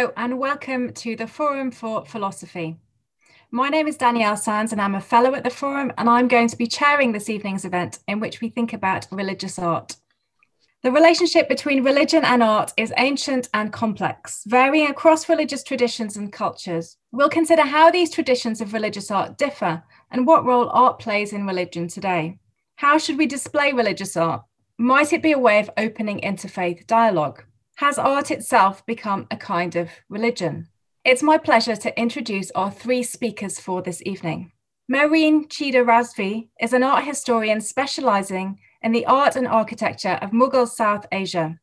And welcome to the Forum for Philosophy. My name is Danielle Sands, and I'm a fellow at the Forum, and I'm going to be chairing this evening's event in which we think about religious art. The relationship between religion and art is ancient and complex, varying across religious traditions and cultures. We'll consider how these traditions of religious art differ and what role art plays in religion today. How should we display religious art? Might it be a way of opening interfaith dialogue? Has art itself become a kind of religion? It's my pleasure to introduce our three speakers for this evening. Mehreen Chida Razvi is an art historian specializing in the art and architecture of Mughal South Asia.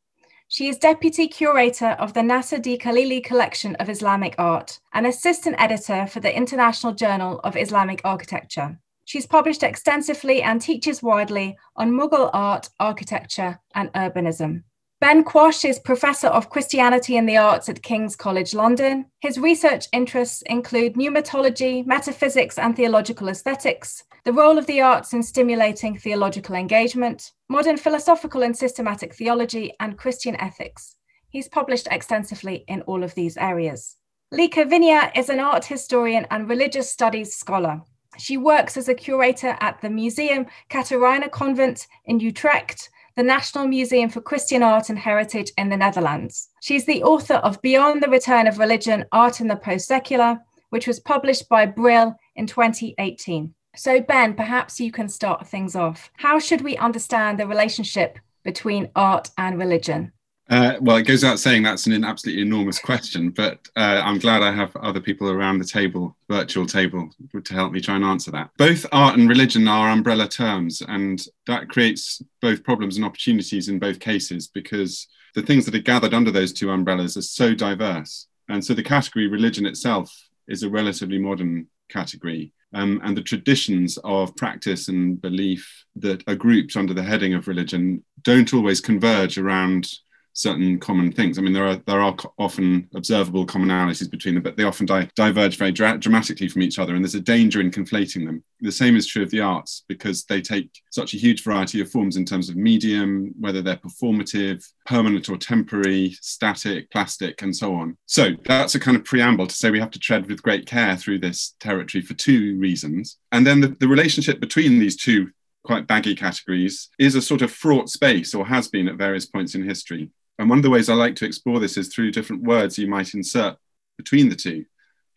She is deputy curator of the Nasser D. Khalili collection of Islamic art and assistant editor for the International Journal of Islamic Architecture. She's published extensively and teaches widely on Mughal art, architecture, and urbanism. Ben Quash is Professor of Christianity and the Arts at King's College London. His research interests include pneumatology, metaphysics and theological aesthetics, the role of the arts in stimulating theological engagement, modern philosophical and systematic theology, and Christian ethics. He's published extensively in all of these areas. Lieke Wijnia is an art historian and religious studies scholar. She works as a curator at the Museum Catharijne Convent in Utrecht the National Museum for Christian Art and Heritage in the Netherlands. She's the author of Beyond the Return of Religion, Art in the Post-Secular, which was published by Brill in 2018. So, Ben, perhaps you can start things off. How should we understand the relationship between art and religion? Uh, well, it goes without saying that's an absolutely enormous question, but uh, I'm glad I have other people around the table, virtual table, to help me try and answer that. Both art and religion are umbrella terms, and that creates both problems and opportunities in both cases because the things that are gathered under those two umbrellas are so diverse. And so the category religion itself is a relatively modern category. Um, and the traditions of practice and belief that are grouped under the heading of religion don't always converge around certain common things. I mean, there are there are often observable commonalities between them, but they often di- diverge very dra- dramatically from each other, and there's a danger in conflating them. The same is true of the arts because they take such a huge variety of forms in terms of medium, whether they're performative, permanent or temporary, static, plastic, and so on. So that's a kind of preamble to say we have to tread with great care through this territory for two reasons, and then the, the relationship between these two quite baggy categories is a sort of fraught space or has been at various points in history. And one of the ways I like to explore this is through different words you might insert between the two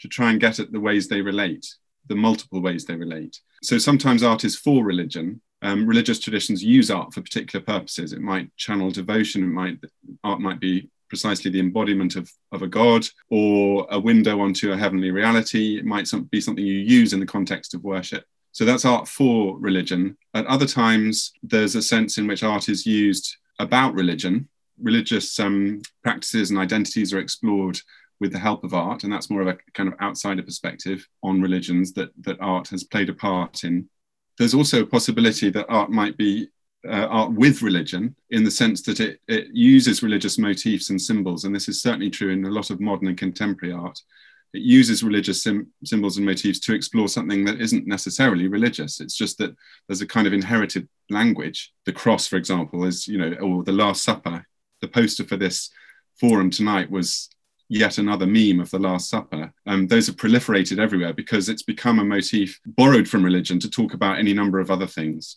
to try and get at the ways they relate, the multiple ways they relate. So sometimes art is for religion. Um, religious traditions use art for particular purposes. It might channel devotion. It might art might be precisely the embodiment of, of a god or a window onto a heavenly reality. It might some, be something you use in the context of worship. So that's art for religion. At other times, there's a sense in which art is used about religion religious um, practices and identities are explored with the help of art, and that's more of a kind of outsider perspective on religions that that art has played a part in. There's also a possibility that art might be uh, art with religion in the sense that it, it uses religious motifs and symbols, and this is certainly true in a lot of modern and contemporary art. It uses religious sim- symbols and motifs to explore something that isn't necessarily religious. It's just that there's a kind of inherited language. The cross, for example, is you know, or the Last Supper the poster for this forum tonight was yet another meme of the Last Supper. Um, those have proliferated everywhere because it's become a motif borrowed from religion to talk about any number of other things.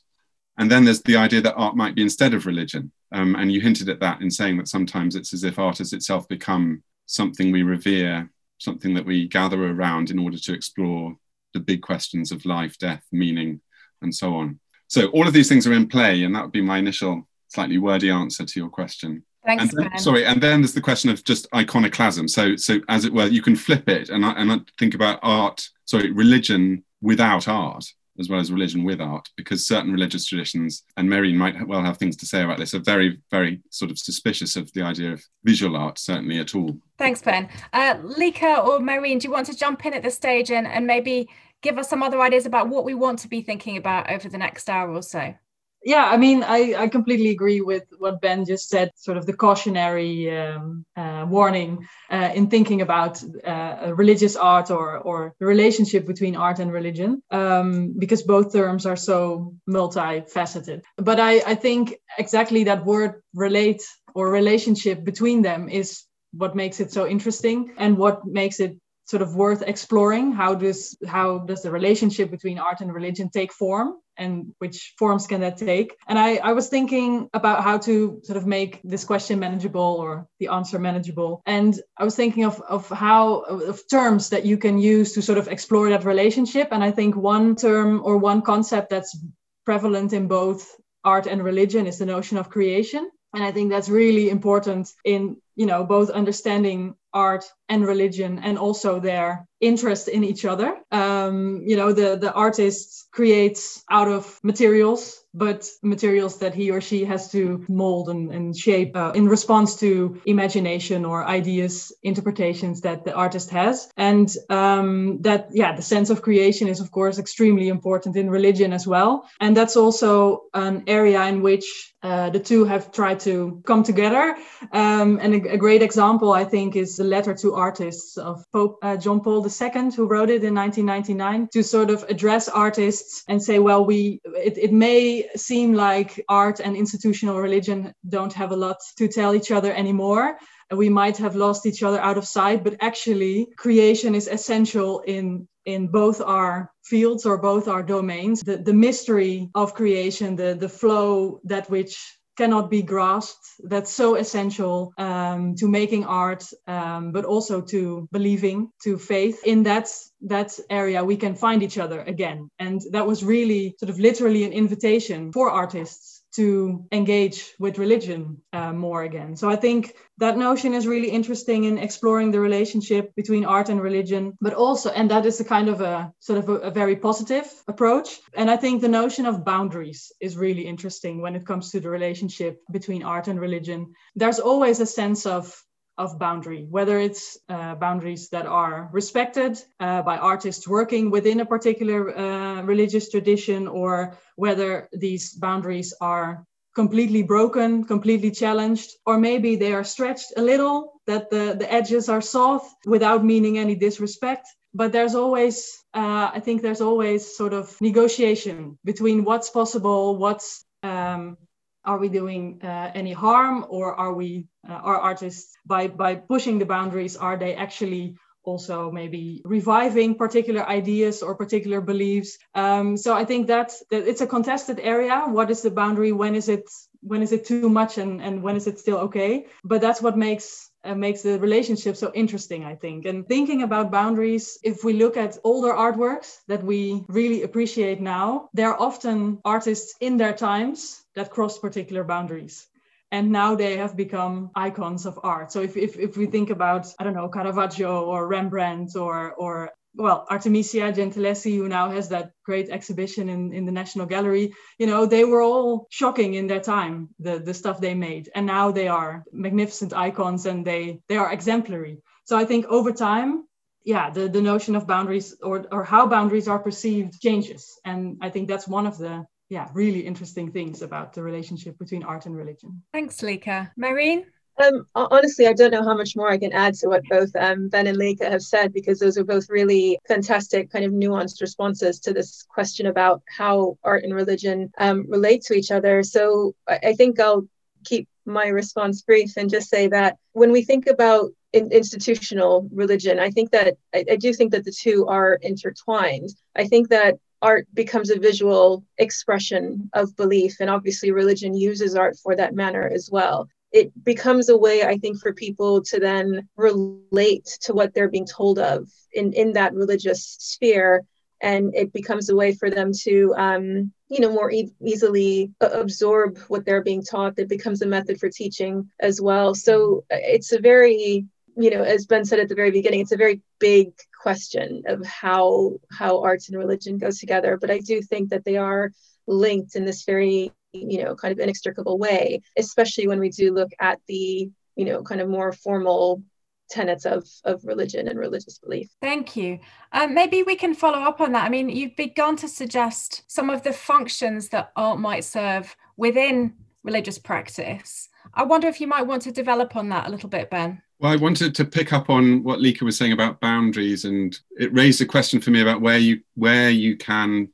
And then there's the idea that art might be instead of religion. Um, and you hinted at that in saying that sometimes it's as if art has itself become something we revere, something that we gather around in order to explore the big questions of life, death, meaning, and so on. So all of these things are in play, and that would be my initial slightly wordy answer to your question. Thanks, and then, sorry, and then there's the question of just iconoclasm. So, so as it were, you can flip it and and I think about art. Sorry, religion without art, as well as religion with art, because certain religious traditions, and Mehreen might well have things to say about this, are very, very sort of suspicious of the idea of visual art, certainly at all. Thanks, Ben. Uh, Lieke or Mehreen, do you want to jump in at this stage and, and maybe give us some other ideas about what we want to be thinking about over the next hour or so? Yeah i mean I, I completely agree with what ben just said sort of the cautionary um, uh, warning uh, in thinking about uh, religious art or, or the relationship between art and religion um, because both terms are so multifaceted. But I, I think exactly that word relate or relationship between them is what makes it so interesting and what makes it sort of worth exploring. How does how does the relationship between art and religion take form and which forms can that take? And I, I was thinking about how to sort of make this question manageable or the answer manageable. And i was thinking of, of how of terms that you can use to sort of explore that relationship. And i think one term or one concept that's prevalent in both art and religion is the notion of creation. And i think that's really important in you know both understanding art and religion and also their interest in each other. Um, you know the the artist creates out of materials but materials that he or she has to mold and, and shape uh, in response to imagination or ideas interpretations that the artist has. And um, that yeah the sense of creation is of course extremely important in religion as well. And that's also an area in which uh, the two have tried to come together. Um, and a, a, great example i think is the letter to artists of pope uh, john paul ii who wrote it in 1999 to sort of address artists and say well we it, it may seem like art and institutional religion don't have a lot to tell each other anymore. We might have lost each other out of sight, but actually, creation is essential in in both our fields or both our domains. The, the mystery of creation, the, the flow that which cannot be grasped. That's so essential um, to making art um, but also to believing to faith. In that that area we can find each other again. And that was really sort of literally an invitation for artists to engage with religion uh, more again. So I think that notion is really interesting in exploring the relationship between art and religion, but also, and that is a kind of a sort of a, a very positive approach. And I think the notion of boundaries is really interesting when it comes to the relationship between art and religion. There's always a sense of of boundary, whether it's uh, boundaries that are respected uh, by artists working within a particular uh, religious tradition, or whether these boundaries are completely broken, completely challenged, or maybe they are stretched a little, that the, the edges are soft without meaning any disrespect. But there's always, uh, I think there's always sort of negotiation between what's possible, what's um, are we doing uh, any harm or are we uh, are artists by by pushing the boundaries are they actually also maybe reviving particular ideas or particular beliefs? Um, so i think that, that it's a contested area. What is the boundary? When is it when is it too much and, and when is it still okay? But that's what makes uh, makes the relationship so interesting i think. And thinking about boundaries if we look at older artworks that we really appreciate now they're often artists in their times that cross particular boundaries and now they have become icons of art so if, if, if we think about i don't know caravaggio or rembrandt or or well, Artemisia Gentileschi, who now has that great exhibition in, in the National Gallery, you know, they were all shocking in their time, the, the stuff they made. And now they are magnificent icons and they, they are exemplary. So I think over time, yeah, the, the notion of boundaries or, or how boundaries are perceived changes. And I think that's one of the yeah, really interesting things about the relationship between art and religion. Thanks, Lieke. Mehreen? Um, honestly, I don't know how much more I can add to what both um, Ben and Lieke have said because those are both really fantastic, kind of nuanced responses to this question about how art and religion um, relate to each other. So I, I think I'll keep my response brief and just say that when we think about in, institutional religion, I think that I, I do think that the two are intertwined. I think that art becomes a visual expression of belief and obviously religion uses art for that manner as well. It becomes a way i think for people to then relate to what they're being told of in in that religious sphere and it becomes a way for them to um, you know more e- easily absorb what they're being taught. It becomes a method for teaching as well. So uh, it's a very you know as ben said at the very beginning it's a very big question of how how arts and religion goes together but i do think that they are linked in this very you know, kind of inextricable way, especially when we do look at the, you know, kind of more formal tenets of, of religion and religious belief. Thank you. Um, maybe we can follow up on that. I mean, you've begun to suggest some of the functions that art might serve within religious practice. I wonder if you might want to develop on that a little bit, Ben. Well, I wanted to pick up on what Lieke was saying about boundaries, and it raised a question for me about where you where you can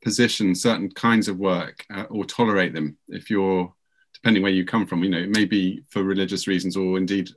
position certain kinds of work uh, or tolerate them. If you're depending where you come from you know it may be for religious reasons or indeed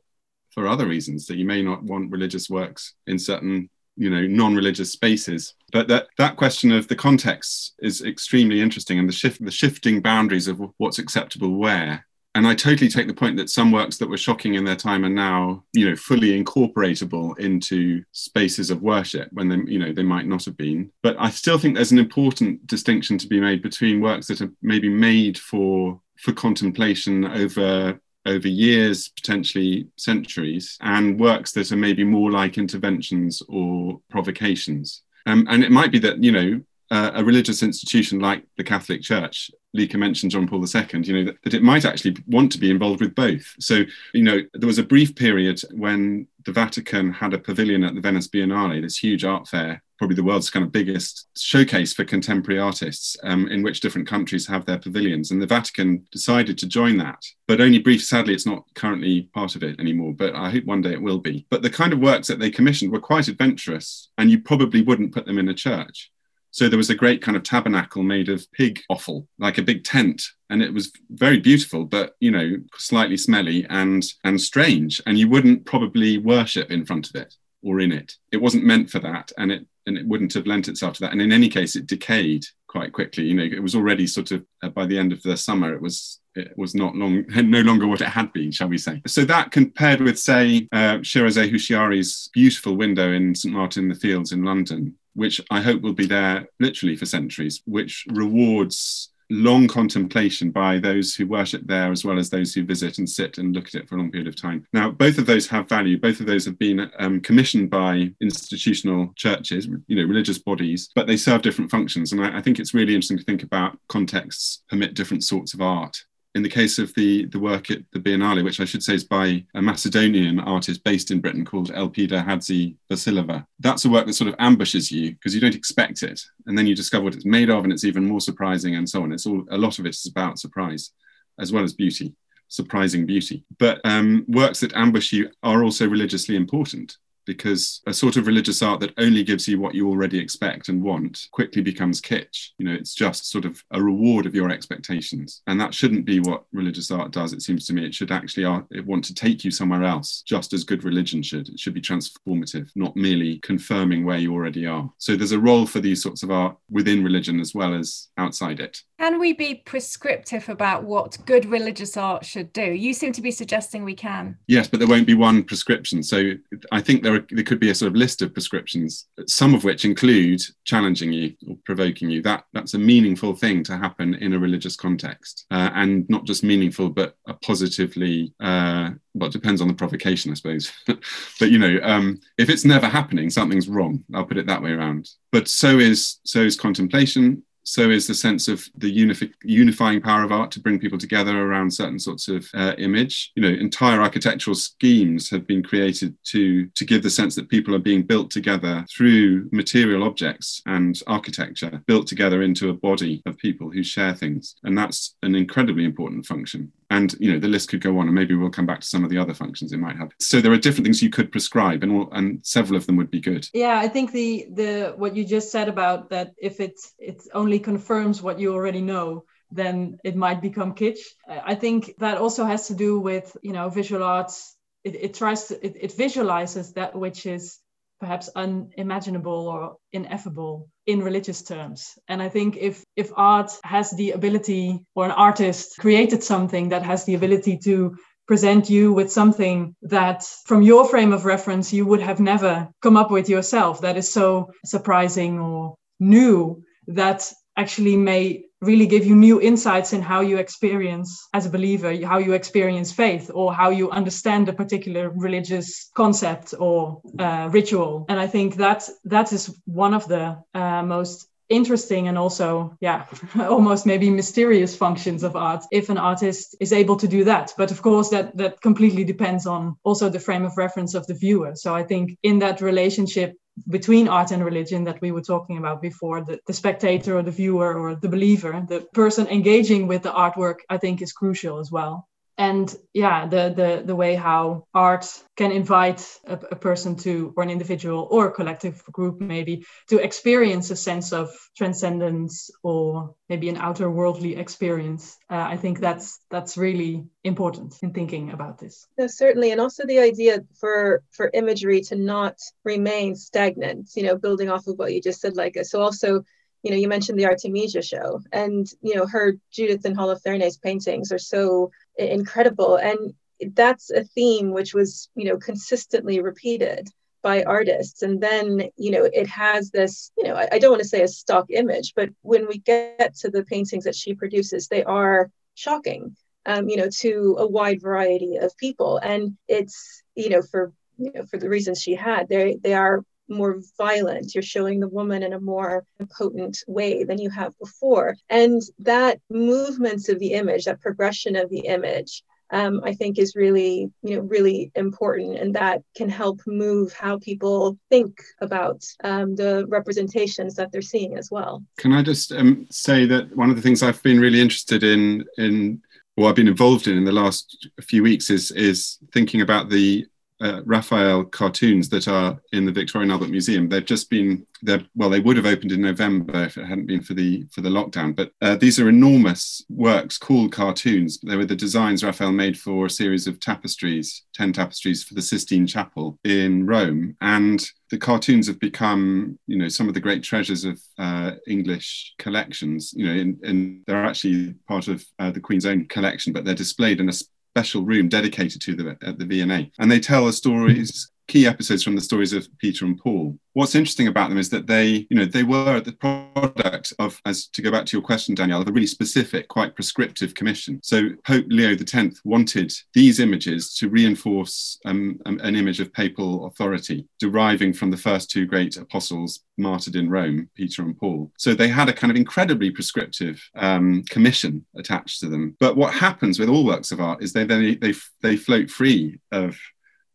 for other reasons that you may not want religious works in certain you know non-religious spaces. But that that question of the context is extremely interesting and the shift the shifting boundaries of what's acceptable where and I totally take the point that some works that were shocking in their time are now, you know, fully incorporatable into spaces of worship when they, you know, they might not have been. But I still think there's an important distinction to be made between works that are maybe made for for contemplation over over years, potentially centuries, and works that are maybe more like interventions or provocations. Um, and it might be that you know uh, a religious institution like the Catholic Church, Lieke mentioned John Paul II, you know, that, that, it might actually want to be involved with both. So, you know, there was a brief period when the Vatican had a pavilion at the Venice Biennale, this huge art fair, probably the world's kind of biggest showcase for contemporary artists, um, in which different countries have their pavilions. And the Vatican decided to join that, but only brief. Sadly, it's not currently part of it anymore, but I hope one day it will be. But the kind of works that they commissioned were quite adventurous, and you probably wouldn't put them in a church. So there was a great kind of tabernacle made of pig offal, like a big tent, and it was very beautiful, but you know, slightly smelly and and strange. And you wouldn't probably worship in front of it or in it. It wasn't meant for that, and it and it wouldn't have lent itself to that. And in any case, it decayed quite quickly. You know, it was already sort of uh, by the end of the summer, it was it was not long, no longer what it had been, shall we say. So that compared with, say, uh, Shirazeh Houshiary's beautiful window in St. Martin in the Fields in London, which I hope will be there literally for centuries, which rewards long contemplation by those who worship there as well as those who visit and sit and look at it for a long period of time. Now, both of those have value. Both of those have been um, commissioned by institutional churches, you know, religious bodies, but they serve different functions. And I, I think it's really interesting to think about contexts permit different sorts of art in the case of the, the work at the Biennale, which I should say is by a Macedonian artist based in Britain called Elpida Hadzi Vasileva, that's a work that sort of ambushes you because you don't expect it. And then you discover what it's made of, and it's even more surprising, and so on. It's all a lot of it is about surprise as well as beauty, surprising beauty. But um, works that ambush you are also religiously important because a sort of religious art that only gives you what you already expect and want quickly becomes kitsch. You know, it's just sort of a reward of your expectations. And that shouldn't be what religious art does, it seems to me. It should actually art, it want to take you somewhere else, just as good religion should. It should be transformative, not merely confirming where you already are. So there's a role for these sorts of art within religion as well as outside it. Can we be prescriptive about what good religious art should do? You seem to be suggesting we can. Yes, but there won't be one prescription. So I think there, are, there could be a sort of list of prescriptions, some of which include challenging you or provoking you. That that's a meaningful thing to happen in a religious context, uh, and not just meaningful, but a positively. Uh, well, it depends on the provocation, I suppose. but you know, um, if it's never happening, something's wrong. I'll put it that way around. But so is so is contemplation so is the sense of the unifi- unifying power of art to bring people together around certain sorts of uh, image. You know, entire architectural schemes have been created to to give the sense that people are being built together through material objects and architecture, built together into a body of people who share things, and that's an incredibly important function and you know the list could go on and maybe we'll come back to some of the other functions it might have. So there are different things you could prescribe and all, and several of them would be good. Yeah i think the the what you just said about that if it it only confirms what you already know then it might become kitsch. I think that also has to do with you know visual arts. It, it tries to it, it visualizes that which is perhaps unimaginable or ineffable in religious terms. And i think if if art has the ability or an artist created something that has the ability to present you with something that from your frame of reference you would have never come up with yourself that is so surprising or new that actually may really give you new insights in how you experience as a believer how you experience faith or how you understand a particular religious concept or uh, ritual. And i think that that is one of the uh, most interesting and also yeah almost maybe mysterious functions of art if an artist is able to do that. But of course that that completely depends on also the frame of reference of the viewer. So i think in that relationship between art and religion that we were talking about before the, the spectator or the viewer or the believer the person engaging with the artwork i think is crucial as well and yeah the the the way how art can invite a, a, person to or an individual or a collective group maybe to experience a sense of transcendence or maybe an outer worldly experience uh, i think that's that's really important in thinking about this. No, certainly and also the idea for for imagery to not remain stagnant you know building off of what you just said like so also you know, you mentioned the Artemisia show, and you know, her Judith and Holofernes paintings are so incredible, and that's a theme which was, you know, consistently repeated by artists. And then, you know, it has this, you know, I, I don't want to say a stock image, but when we get to the paintings that she produces, they are shocking, um, you know, to a wide variety of people, and it's, you know, for you know, for the reasons she had, they they are more violent. You're showing the woman in a more potent way than you have before. And that movements of the image, that progression of the image, um, I think is really, you know, really important, and that can help move how people think about um, the representations that they're seeing as well. Can I just um, say that one of the things I've been really interested in in or I've been involved in in the last few weeks is is thinking about the uh, Raphael cartoons that are in the Victoria and Albert Museum. They've just been there. Well, they would have opened in November if it hadn't been for the for the lockdown. But uh, these are enormous works called cartoons. They were the designs Raphael made for a series of tapestries, ten tapestries for the Sistine Chapel in Rome, and the cartoons have become, you know, some of the great treasures of uh, English collections. You know, and they're actually part of uh, the Queen's own collection, but they're displayed in a special room dedicated to them at the V&A. And they tell the stories key episodes from the stories of Peter and Paul. What's interesting about them is that they, you know, they were the product of, as to go back to your question, Danielle, of a really specific, quite prescriptive commission. So Pope Leo X wanted these images to reinforce um, um, an image of papal authority deriving from the first two great apostles martyred in Rome, Peter and Paul. So they had a kind of incredibly prescriptive um, commission attached to them. But what happens with all works of art is they they they, they float free of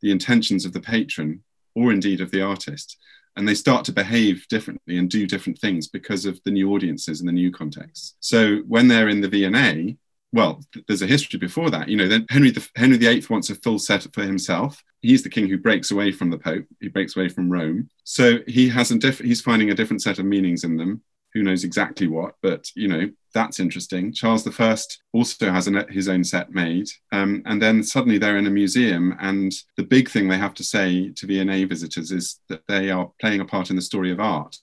the intentions of the patron or indeed of the artist and they start to behave differently and do different things because of the new audiences and the new contexts so when they're in the V&A well there's a history before that. You know then henry the, henry viii wants a full set for himself. He's the king who breaks away from the pope. He breaks away from rome. So he has a diff- he's finding a different set of meanings in them. Who knows exactly what, but you know that's interesting. Charles I also has an, his own set made, um, and then suddenly they're in a museum, and the big thing they have to say to V&A visitors is that they are playing a part in the story of art,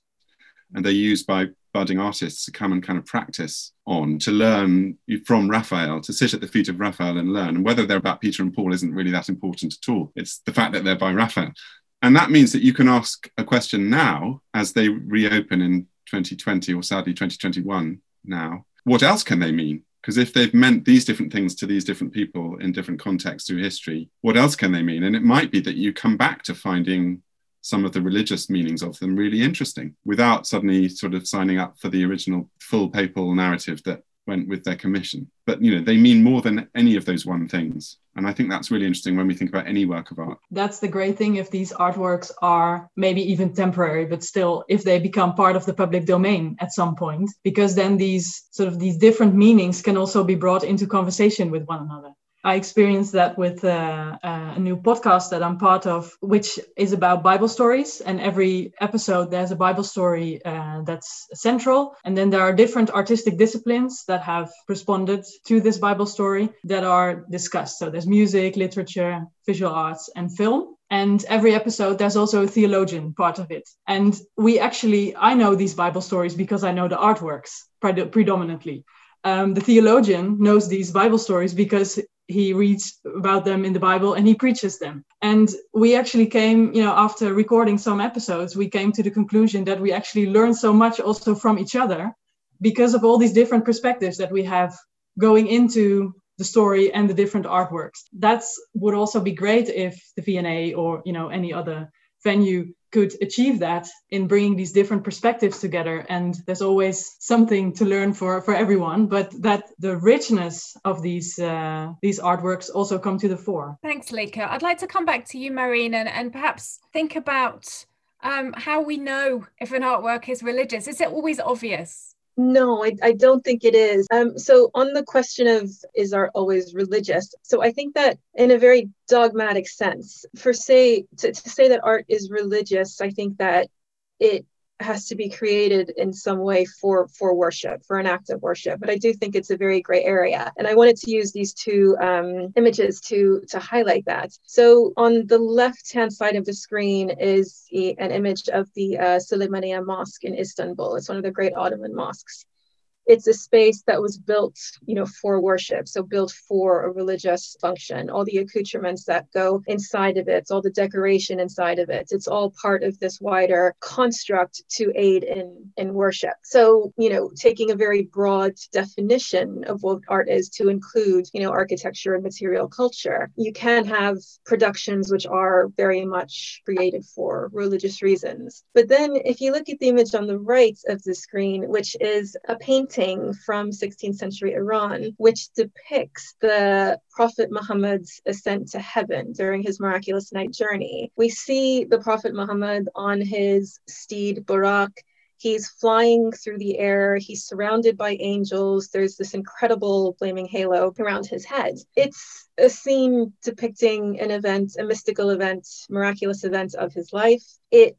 and they're used by budding artists to come and kind of practice on to learn from Raphael, to sit at the feet of Raphael and learn. And whether they're about Peter and Paul isn't really that important at all. It's the fact that they're by Raphael. And that means that you can ask a question now as they reopen in 2020 or sadly 2021 now, what else can they mean? Because if they've meant these different things to these different people in different contexts through history, what else can they mean? And it might be that you come back to finding some of the religious meanings of them really interesting without suddenly sort of signing up for the original full papal narrative that went with their commission. But you know, they mean more than any of those one things. And I think that's really interesting when we think about any work of art. That's the great thing if these artworks are maybe even temporary, but still if they become part of the public domain at some point, because then these sort of these different meanings can also be brought into conversation with one another. I experienced that with uh, uh, a new podcast that I'm part of, which is about Bible stories. And every episode, there's a Bible story uh, that's central. And then there are different artistic disciplines that have responded to this Bible story that are discussed. So there's music, literature, visual arts, and film. And every episode, there's also a theologian part of it. And we actually, I know these Bible stories because I know the artworks pred- predominantly. Um, the theologian knows these Bible stories because he reads about them in the Bible and he preaches them. And we actually came, you know, after recording some episodes, we came to the conclusion that we actually learned so much also from each other because of all these different perspectives that we have going into the story and the different artworks. That's would also be great if the V&A or, you know, any other venue could achieve that in bringing these different perspectives together. And there's always something to learn for for everyone but that the richness of these uh, these artworks also come to the fore. Thanks Lieke I'd like to come back to you Mehreen and, and perhaps think about um, how we know if an artwork is religious. Is it always obvious No, I, I don't think it is. Um, so, on the question of is art always religious? So, I think that in a very dogmatic sense, for say to, to say that art is religious, I think that it has to be created in some way for for worship for an act of worship. But i do think it's a very gray area. And i wanted to use these two um, images to to highlight that. So on the left hand side of the screen is an image of the uh, Suleymaniye Mosque in Istanbul. It's one of the great Ottoman mosques it's a space that was built you know for worship. So built for a religious function. All the accoutrements that go inside of it all the decoration inside of it it's all part of this wider construct to aid in in worship. So you know taking a very broad definition of what art is to include you know architecture and material culture you can have productions which are very much created for religious reasons. But then if you look at the image on the right of the screen which is a painting painting from 16th century Iran, which depicts the Prophet Muhammad's ascent to heaven during his miraculous night journey. We see the Prophet Muhammad on his steed Buraq. He's flying through the air. He's surrounded by angels. There's this incredible flaming halo around his head. It's a scene depicting an event, a mystical event, miraculous event of his life. It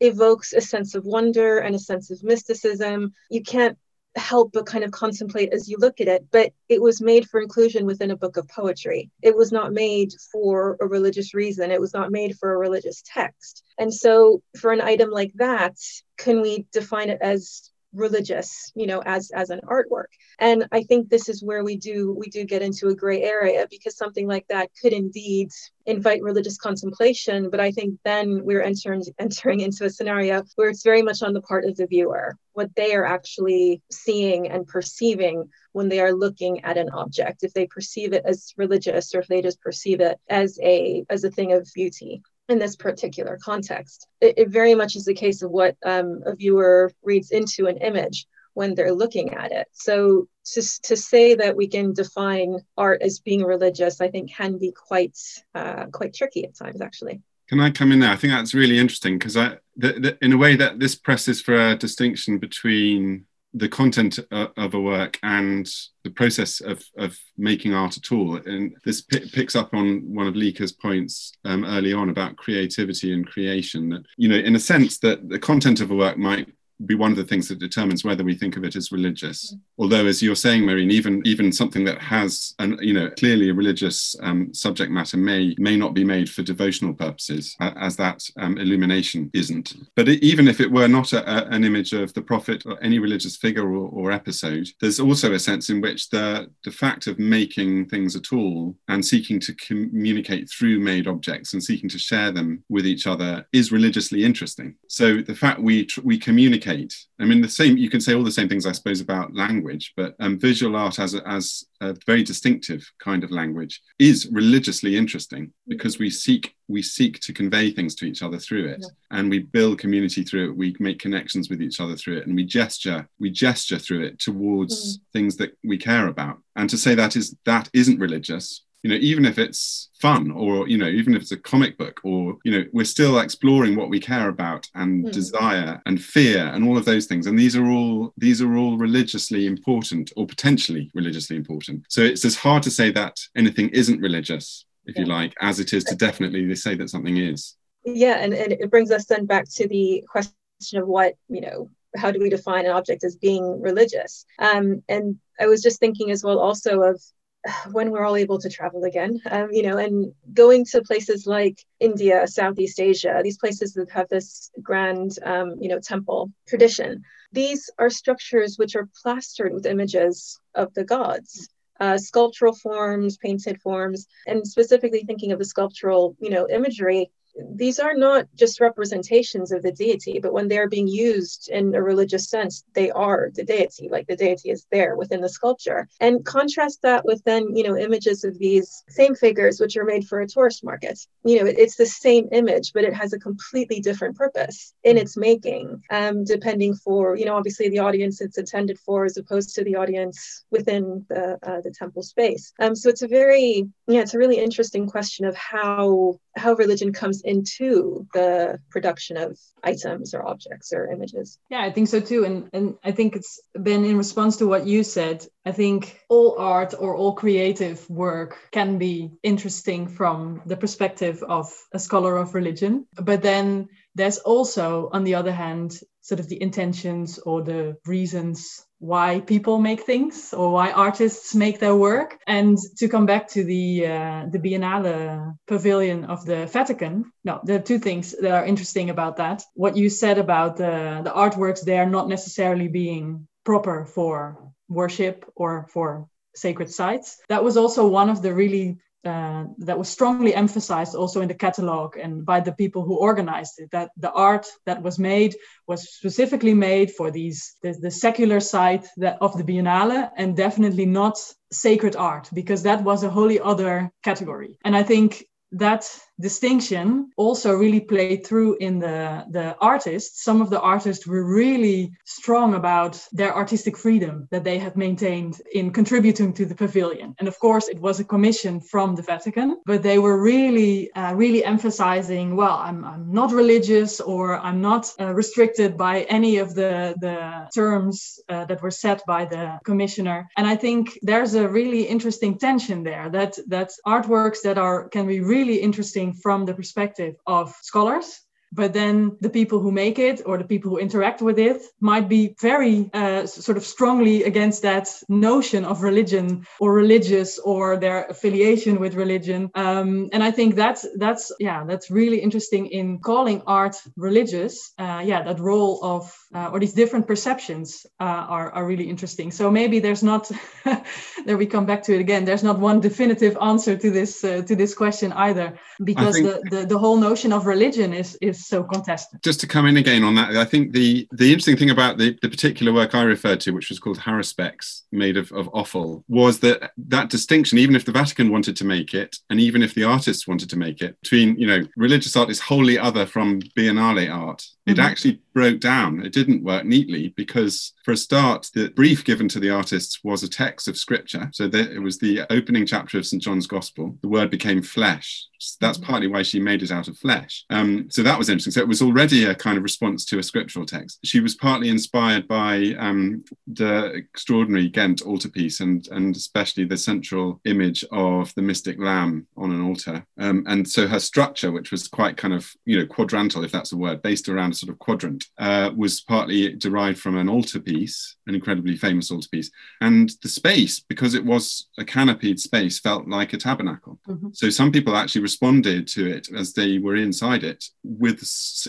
evokes a sense of wonder and a sense of mysticism. You can't help but kind of contemplate as you look at it. But it was made for inclusion within a book of poetry. It was not made for a religious reason. It was not made for a religious text. And so, for an item like that, can we define it as religious you know as as an artwork. And i think this is where we do we do get into a gray area because something like that could indeed invite religious contemplation. But i think then we're entering entering into a scenario where it's very much on the part of the viewer what they are actually seeing and perceiving when they are looking at an object if they perceive it as religious or if they just perceive it as a as a thing of beauty in this particular context. It, it, very much is the case of what um, a viewer reads into an image when they're looking at it. So to, to say that we can define art as being religious, I think can be quite uh, quite tricky at times, actually. Can I come in there? I think that's really interesting because I, the, the, in a way, that this presses for a distinction between the content of a work and the process of, of making art at all. And this p- picks up on one of Lieke's points um, early on about creativity and creation. That, you know, in a sense, that the content of a work might be one of the things that determines whether we think of it as religious. Although, as you're saying, Mehreen, even even something that has an you know clearly a religious um, subject matter may may not be made for devotional purposes, uh, as that um, illumination isn't. But it, even if it were not a, a, an image of the prophet or any religious figure or, or episode, there's also a sense in which the the fact of making things at all and seeking to communicate through made objects and seeking to share them with each other is religiously interesting. So the fact we tr- we communicate communicate. I mean, the same. You can say all the same things, I suppose, about language, but um, visual art as a, as a very distinctive kind of language is religiously interesting because we seek we seek to convey things to each other through it, yeah. and we build community through it. We make connections with each other through it, and we gesture we gesture through it towards mm. things that we care about. And to say that is that isn't religious you know even if it's fun or you know even if it's a comic book or you know we're still exploring what we care about and mm. desire and fear and all of those things and these are all these are all religiously important or potentially religiously important so it's as hard to say that anything isn't religious if yeah. you like as it is to definitely say that something is yeah and, and it brings us then back to the question of what you know how do we define an object as being religious um, and i was just thinking as well also of when we're all able to travel again, um, you know, and going to places like India, Southeast Asia, these places that have this grand, um, you know, temple tradition. These are structures which are plastered with images of the gods. Uh, sculptural forms, painted forms, and specifically thinking of the sculptural, you know, imagery, these are not just representations of the deity, but when they're being used in a religious sense, they are the deity, like the deity is there within the sculpture. And contrast that with then, you know, images of these same figures, which are made for a tourist market. You know, it's the same image, but it has a completely different purpose in its making, um, depending for, you know, obviously the audience it's intended for as opposed to the audience within the, uh, the temple space. Um, so it's a very, yeah, it's a really interesting question of how how religion comes into the production of items or objects or images. Yeah, I think so too. And and I think it's been in response to what you said. I think all art or all creative work can be interesting from the perspective of a scholar of religion. But then there's also, on the other hand, sort of the intentions or the reasons why people make things or why artists make their work. And to come back to the uh, the Biennale pavilion of the Vatican, no, there are two things that are interesting about that. What you said about the the artworks there not necessarily being proper for worship or for sacred sites. That was also one of the really uh, that was strongly emphasized also in the catalog and by the people who organized it that the art that was made was specifically made for these the, the secular side that of the biennale and definitely not sacred art because that was a wholly other category. And i think that distinction also really played through in the, the artists. Some of the artists were really strong about their artistic freedom that they had maintained in contributing to the pavilion. And of course, it was a commission from the Vatican, but they were really, uh, really emphasizing, well, I'm, I'm not religious or I'm not uh, restricted by any of the, the terms uh, that were set by the commissioner. And I think there's a really interesting tension there that, that artworks that are can be really interesting from the perspective of scholars but then the people who make it or the people who interact with it might be very uh, sort of strongly against that notion of religion or religious or their affiliation with religion. Um, and i think that's that's yeah that's really interesting in calling art religious uh, yeah that role of uh, or these different perceptions uh, are, are really interesting so maybe there's not there we come back to it again there's not one definitive answer to this uh, to this question either because the, the the whole notion of religion is is so contested. Just to come in again on that, I think the the interesting thing about the, the particular work I referred to, which was called Haruspex, made of, of offal, was that that distinction, even if the Vatican wanted to make it, and even if the artists wanted to make it, between, you know, religious art is wholly other from Biennale art. It mm-hmm. actually broke down. It didn't work neatly because, for a start, the brief given to the artists was a text of scripture. So it was the opening chapter of St. John's Gospel. The word became flesh. So that's mm-hmm. partly why she made it out of flesh. Um, so that was interesting. So it was already a kind of response to a scriptural text. She was partly inspired by um, the extraordinary Ghent altarpiece and, and especially the central image of the mystic lamb on an altar. Um, and so her structure, which was quite kind of, you know, quadrantal, if that's a word, based around a sort of quadrant, uh, was partly derived from an altarpiece, an incredibly famous altarpiece. And the space, because it was a canopied space, felt like a tabernacle. Mm-hmm. So some people actually responded to it as they were inside it with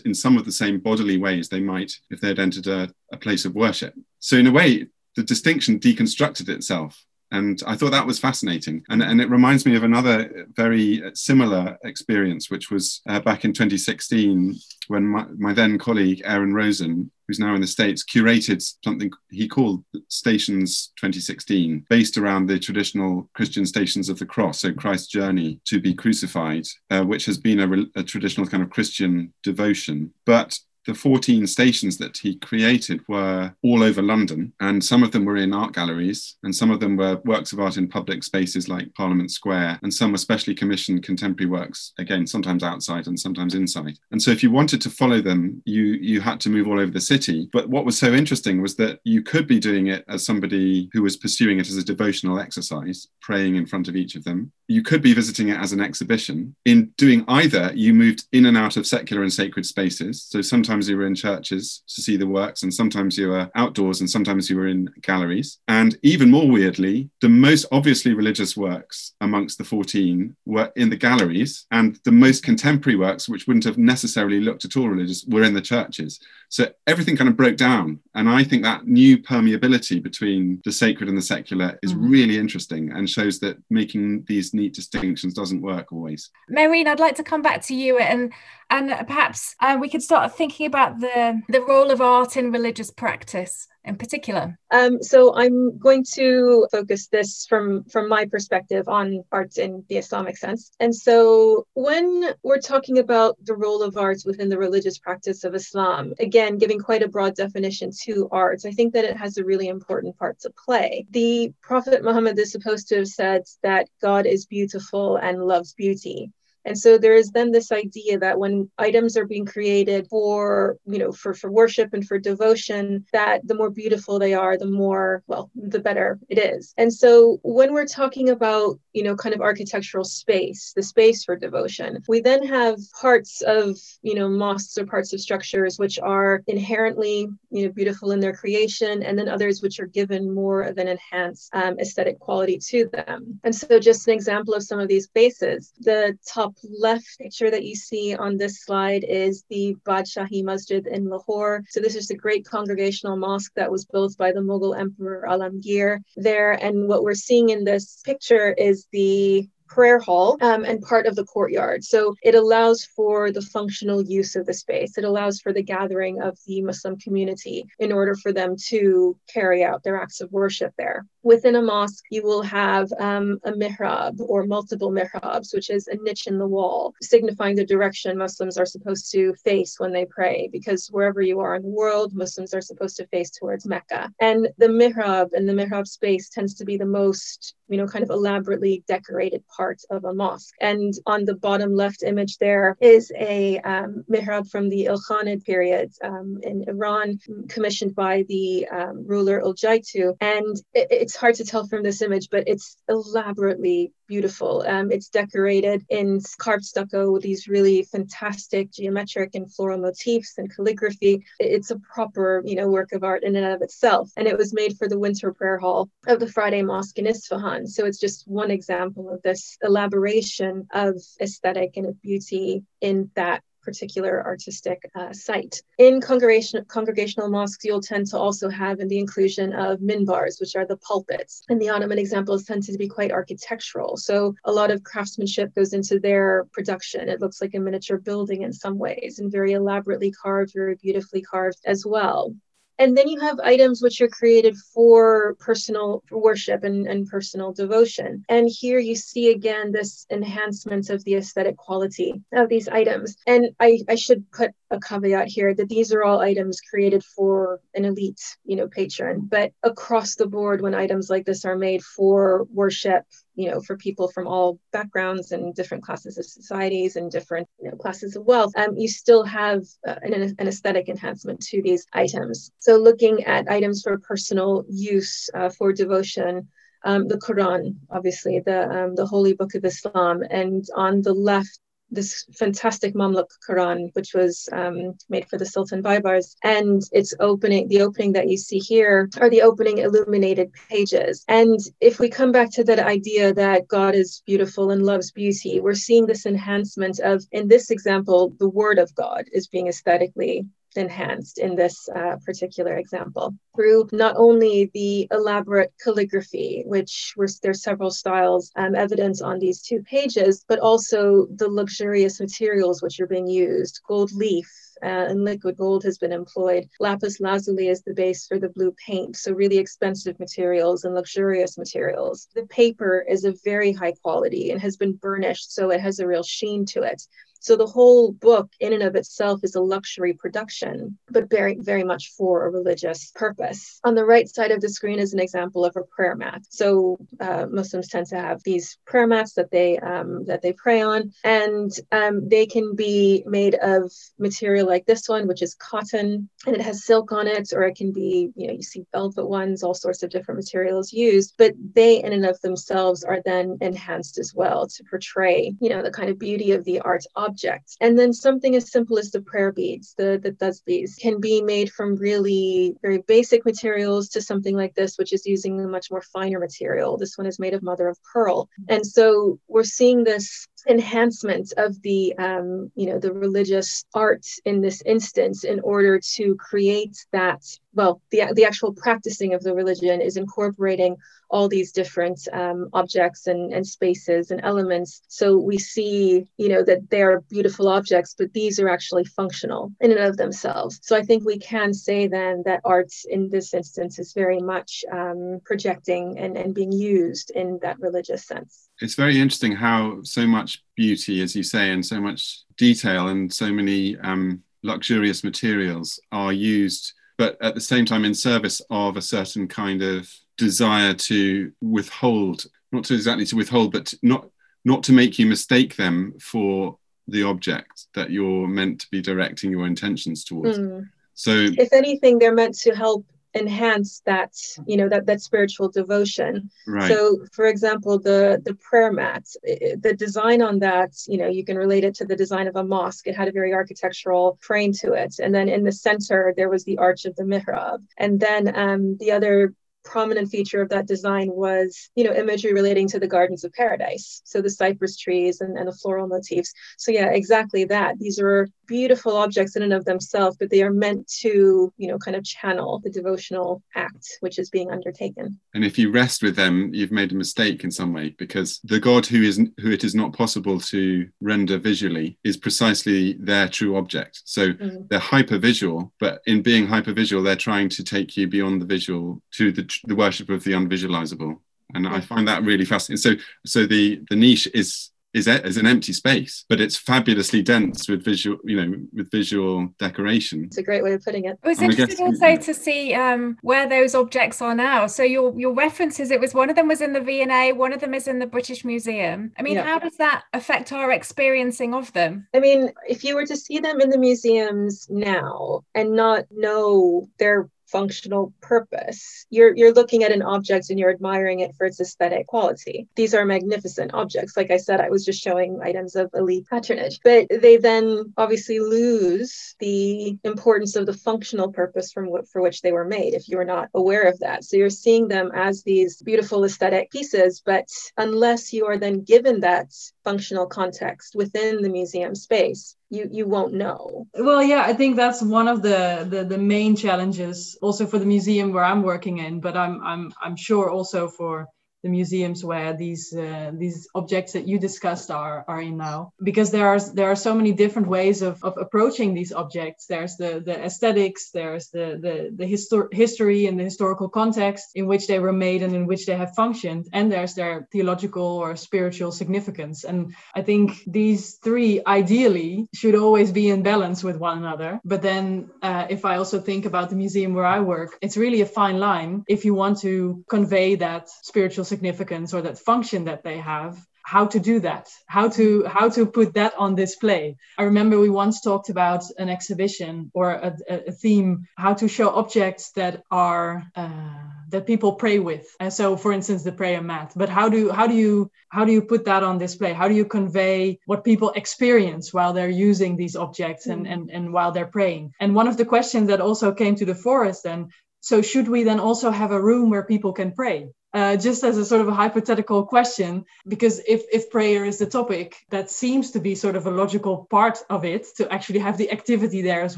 in some of the same bodily ways they might if they had entered a, a place of worship. So in a way, the distinction deconstructed itself and I thought that was fascinating. And, and it reminds me of another very similar experience, which was uh, back in 2016 when my, my, then colleague, Aaron Rosen, who's now in the States, curated something he called Stations 2016, based around the traditional Christian stations of the cross, so Christ's journey to be crucified, uh, which has been a, a traditional kind of Christian devotion. But the 14 stations that he created were all over London, and some of them were in art galleries, and some of them were works of art in public spaces like Parliament Square, and some were specially commissioned contemporary works, again, sometimes outside and sometimes inside. And so if you wanted to follow them, you, you had to move all over the city. But what was so interesting was that you could be doing it as somebody who was pursuing it as a devotional exercise, praying in front of each of them. You could be visiting it as an exhibition. In doing either, you moved in and out of secular and sacred spaces. So sometimes sometimes you were in churches to see the works, and sometimes you were outdoors, and sometimes you were in galleries. And even more weirdly, the most obviously religious works amongst the 14 were in the galleries, and the most contemporary works, which wouldn't have necessarily looked at all religious, were in the churches. So everything kind of broke down. And I think that new permeability between the sacred and the secular is mm. really interesting and shows that making these neat distinctions doesn't work always. Mehreen, I'd like to come back to you and and perhaps uh, we could start thinking about the the role of art in religious practice in particular? Um, so I'm going to focus this from from my perspective on art in the Islamic sense. And so when we're talking about the role of art within the religious practice of Islam, again giving quite a broad definition to art, I think that it has a really important part to play. The Prophet Muhammad is supposed to have said that God is beautiful and loves beauty. And so there is then this idea that when items are being created for, you know, for, for worship and for devotion, that the more beautiful they are, the more, well, the better it is. And so when we're talking about, you know, kind of architectural space, the space for devotion, we then have parts of, you know, mosques or parts of structures which are inherently, you know, beautiful in their creation, and then others which are given more of an enhanced um, aesthetic quality to them. And so just an example of some of these spaces, the top left picture that you see on this slide is the Badshahi Masjid in Lahore. So this is the great congregational mosque that was built by the Mughal Emperor Alamgir there. And what we're seeing in this picture is the prayer hall um, and part of the courtyard. So it allows for the functional use of the space. It allows for the gathering of the Muslim community in order for them to carry out their acts of worship there. Within a mosque, you will have um, a mihrab or multiple mihrabs, which is a niche in the wall, signifying the direction Muslims are supposed to face when they pray, because wherever you are in the world, Muslims are supposed to face towards Mecca. And the mihrab and the mihrab space tends to be the most, you know, kind of elaborately decorated part of a mosque. And on the bottom left image there is a um, mihrab from the Ilkhanid period um, in Iran, commissioned by the um, ruler Uljaitu. And it, it's it's hard to tell from this image, but it's elaborately beautiful. Um, it's decorated in carved stucco with these really fantastic geometric and floral motifs and calligraphy. It's a proper, you know, work of art in and of itself. And it was made for the winter prayer hall of the Friday Mosque in Isfahan. So it's just one example of this elaboration of aesthetic and of beauty in that particular artistic uh, site. In congregation, congregational mosques, you'll tend to also have in the inclusion of minbars, which are the pulpits. And the Ottoman examples tend to be quite architectural. So a lot of craftsmanship goes into their production. It looks like a miniature building in some ways and very elaborately carved, very beautifully carved as well. And then you have items which are created for personal worship and, and personal devotion. And here you see again this enhancement of the aesthetic quality of these items. And I, I should put a caveat here that these are all items created for an elite, you know, patron. But across the board, when items like this are made for worship, you know, for people from all backgrounds and different classes of societies and different you know, classes of wealth, um, you still have uh, an, an, aesthetic enhancement to these items. So, looking at items for personal use uh, for devotion, um, the Quran, obviously, the um, the holy book of Islam, and on the left this fantastic Mamluk Quran, which was um, made for the Sultan Baybars. And its opening, the opening that you see here are the opening illuminated pages. And if we come back to that idea that God is beautiful and loves beauty, we're seeing this enhancement of, in this example, the word of God is being aesthetically enhanced in this uh, particular example through not only the elaborate calligraphy, which was there's several styles um, evidence on these two pages, but also the luxurious materials which are being used, gold leaf, uh, and liquid gold has been employed. Lapis lazuli is the base for the blue paint, so really expensive materials and luxurious materials. The paper is of very high quality and has been burnished, so it has a real sheen to it. So the whole book, in and of itself, is a luxury production, but very, very much for a religious purpose. On the right side of the screen is an example of a prayer mat. So uh, Muslims tend to have these prayer mats that they um, that they pray on, and um, they can be made of material like this one, which is cotton, and it has silk on it, or it can be, you know, you see velvet ones, all sorts of different materials used, but they in and of themselves are then enhanced as well to portray, you know, the kind of beauty of the art object And then something as simple as the prayer beads, the, the tasbihs, can be made from really very basic materials to something like this, which is using a much more finer material. This one is made of mother of pearl. And so we're seeing this enhancement of the um, you know the religious art in this instance in order to create that well the, the actual practicing of the religion is incorporating all these different um, objects and, and spaces and elements. So we see you know that they are beautiful objects but these are actually functional in and of themselves. So i think we can say then that art in this instance is very much um, projecting and, and being used in that religious sense it's very interesting how so much beauty as you say and so much detail and so many um, luxurious materials are used but at the same time in service of a certain kind of desire to withhold, not to exactly to withhold, but not not to make you mistake them for the object that you're meant to be directing your intentions towards. Mm. So, if anything, they're meant to help enhance that you know that that spiritual devotion right. so for example the the prayer mat the design on that you know you can relate it to the design of a mosque it had a very architectural frame to it and then in the center there was the arch of the mihrab and then um, the other prominent feature of that design was, you know, imagery relating to the gardens of paradise. So the cypress trees and, and the floral motifs. So yeah, exactly that. These are beautiful objects in and of themselves, but they are meant to, you know, kind of channel the devotional act which is being undertaken. And if you rest with them, you've made a mistake in some way because the God who is who it is not possible to render visually is precisely their true object. So mm. they're hypervisual, but in being hypervisual, they're trying to take you beyond the visual to the the worship of the unvisualizable and i find that really fascinating so so the the niche is is, is an empty space, but it's fabulously dense with visual, you know, with visual decoration. It's a great way of putting it. It was interesting guess, also to see um, where those objects are now. So your your references, it was one of them was in the V&A, one of them is in the British Museum. I mean, yeah. how does that affect our experiencing of them? I mean, if you were to see them in the museums now and not know their functional purpose. You're, you're looking at an object and you're admiring it for its aesthetic quality. These are magnificent objects. Like I said, I was just showing items of elite patronage, but they then obviously lose the importance of the functional purpose from what, for which they were made if you are not aware of that. So you're seeing them as these beautiful aesthetic pieces, but unless you are then given that functional context within the museum space, you you won't know. Well yeah i think that's one of the, the the main challenges also for the museum where i'm working in but i'm i'm i'm sure also for the museums where these uh, these objects that you discussed are are in now. Because there are there are so many different ways of, of approaching these objects. There's the the aesthetics there's the the, the histor- history and the historical context in which they were made and in which they have functioned. And there's their theological or spiritual significance. And i think these three ideally should always be in balance with one another. But then uh, if i also think about the museum where i work it's really a fine line if you want to convey that spiritual significance or that function that they have how to do that how to how to put that on display. I remember we once talked about an exhibition or a, a theme how to show objects that are uh, that people pray with. And so for instance the prayer mat. But how do how do you how do you put that on display? How do you convey what people experience while they're using these objects and and, and while they're praying? And one of the questions that also came to the forest then so should we then also have a room where people can pray uh, just as a sort of a hypothetical question, because if, if prayer is the topic, that seems to be sort of a logical part of it to actually have the activity there as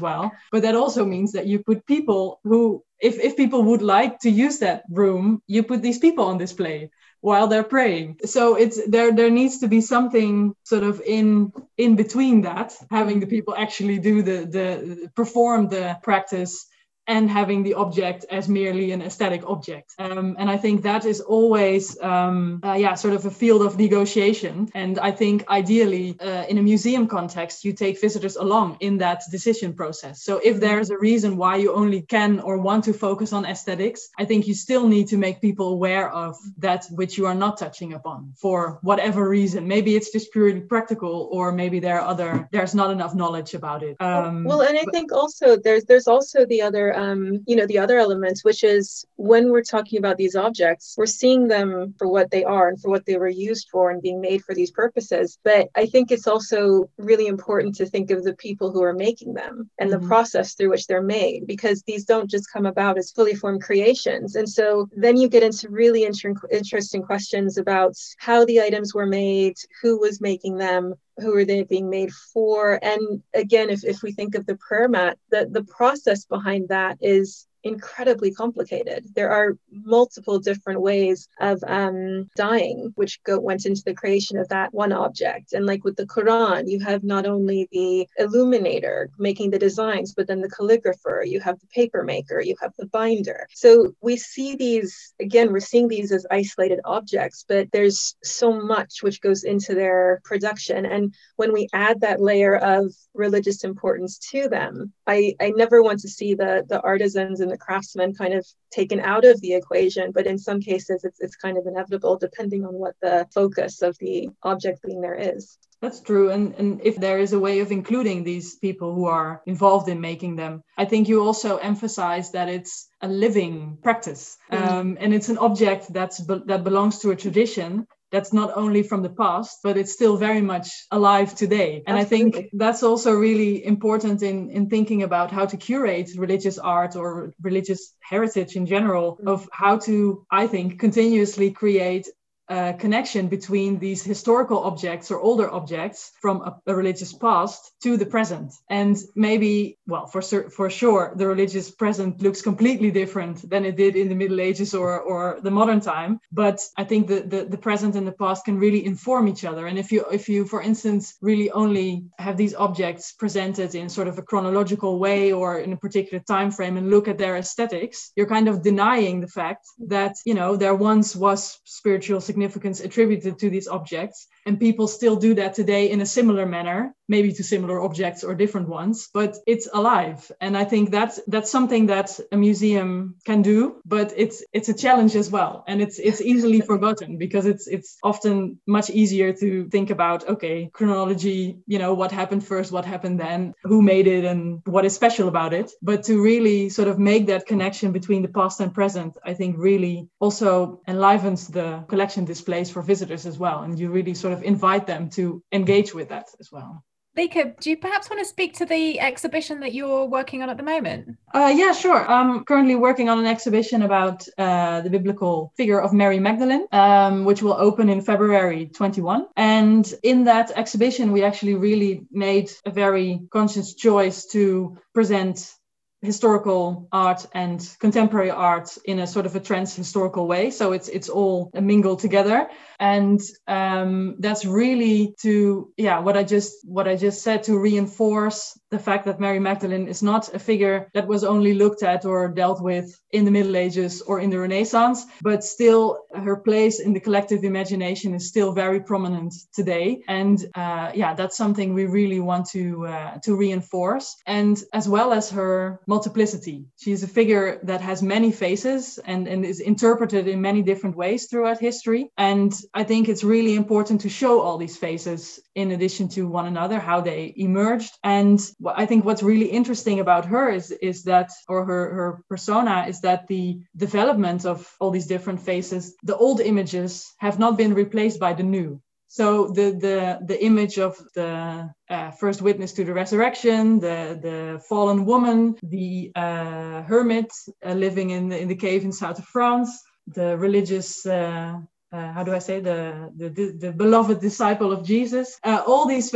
well. But that also means that you put people who, if, if people would like to use that room, you put these people on display while they're praying. So it's there there needs to be something sort of in in between that, having the people actually do the the perform the practice and having the object as merely an aesthetic object. Um, and I think that is always, um, uh, yeah, sort of a field of negotiation. And I think ideally, uh, in a museum context, you take visitors along in that decision process. So if there's a reason why you only can or want to focus on aesthetics, I think you still need to make people aware of that which you are not touching upon for whatever reason. Maybe it's just purely practical, or maybe there are other, there's not enough knowledge about it. Um, well, and I think also there's there's also the other um, you know, the other elements which is when we're talking about these objects, we're seeing them for what they are and for what they were used for and being made for these purposes. But I think it's also really important to think of the people who are making them and mm-hmm. the process through which they're made, because these don't just come about as fully formed creations. And so then you get into really inter- interesting questions about how the items were made, who was making them, who are they being made for? And again if, if we think of the prayer mat the, the process behind that is incredibly complicated. There are multiple different ways of um, dyeing, which go, went into the creation of that one object. And like with the Quran, you have not only the illuminator making the designs, but then the calligrapher, you have the paper maker, you have the binder. So we see these, again, we're seeing these as isolated objects, but there's so much which goes into their production. And when we add that layer of religious importance to them, I, I never want to see the, the artisans and the the craftsman kind of taken out of the equation. But in some cases, it's, it's kind of inevitable depending on what the focus of the object being there is. That's true. And, and if there is a way of including these people who are involved in making them, I think you also emphasize that it's a living practice mm. um, and it's an object that's that belongs to a tradition that's not only from the past but it's still very much alive today and Absolutely. i think that's also really important in in thinking about how to curate religious art or religious heritage in general mm. of how to i think continuously create uh, connection between these historical objects or older objects from a, a, religious past to the present. And maybe, well, for for sure, the religious present looks completely different than it did in the Middle Ages or, or the modern time. But I think the, the, the present and the past can really inform each other. And if you, if you, for instance, really only have these objects presented in sort of a chronological way or in a particular time frame and look at their aesthetics, you're kind of denying the fact that, you know, there once was spiritual significance significance attributed to these objects. And people still do that today in a similar manner, maybe to similar objects or different ones, but it's alive. And I think that's that's something that a museum can do, but it's it's a challenge as well. And it's it's easily forgotten because it's it's often much easier to think about, okay, chronology, you know, what happened first, what happened then, who made it and what is special about it. But to really sort of make that connection between the past and present, I think really also enlivens the collection displays for visitors as well. And you really sort of invite them to engage with that as well. Lieke, do you perhaps want to speak to the exhibition that you're working on at the moment? Uh, yeah, sure. I'm currently working on an exhibition about uh, the biblical figure of Mary Magdalene, um, which will open in February 21. And in that exhibition, we actually really made a very conscious choice to present historical art and contemporary art in a sort of a trans historical way. So it's it's all mingled together. And um, that's really to yeah what i just what i just said to reinforce the fact that mary magdalene is not a figure that was only looked at or dealt with in the middle ages or in the renaissance but still her place in the collective imagination is still very prominent today. And uh, yeah that's something we really want to uh, to reinforce. And as well as her multiplicity. She is a figure that has many faces and, and is interpreted in many different ways throughout history. And I think it's really important to show all these faces in addition to one another, how they emerged. And I think what's really interesting about her is, is that, or her, her persona, is that the development of all these different faces, the old images have not been replaced by the new. So the the the image of the uh, first witness to the resurrection, the the fallen woman, the uh, hermit uh, living in the, in the cave in south of France, the religious uh, uh, how do I say the, the, the beloved disciple of Jesus, uh, all these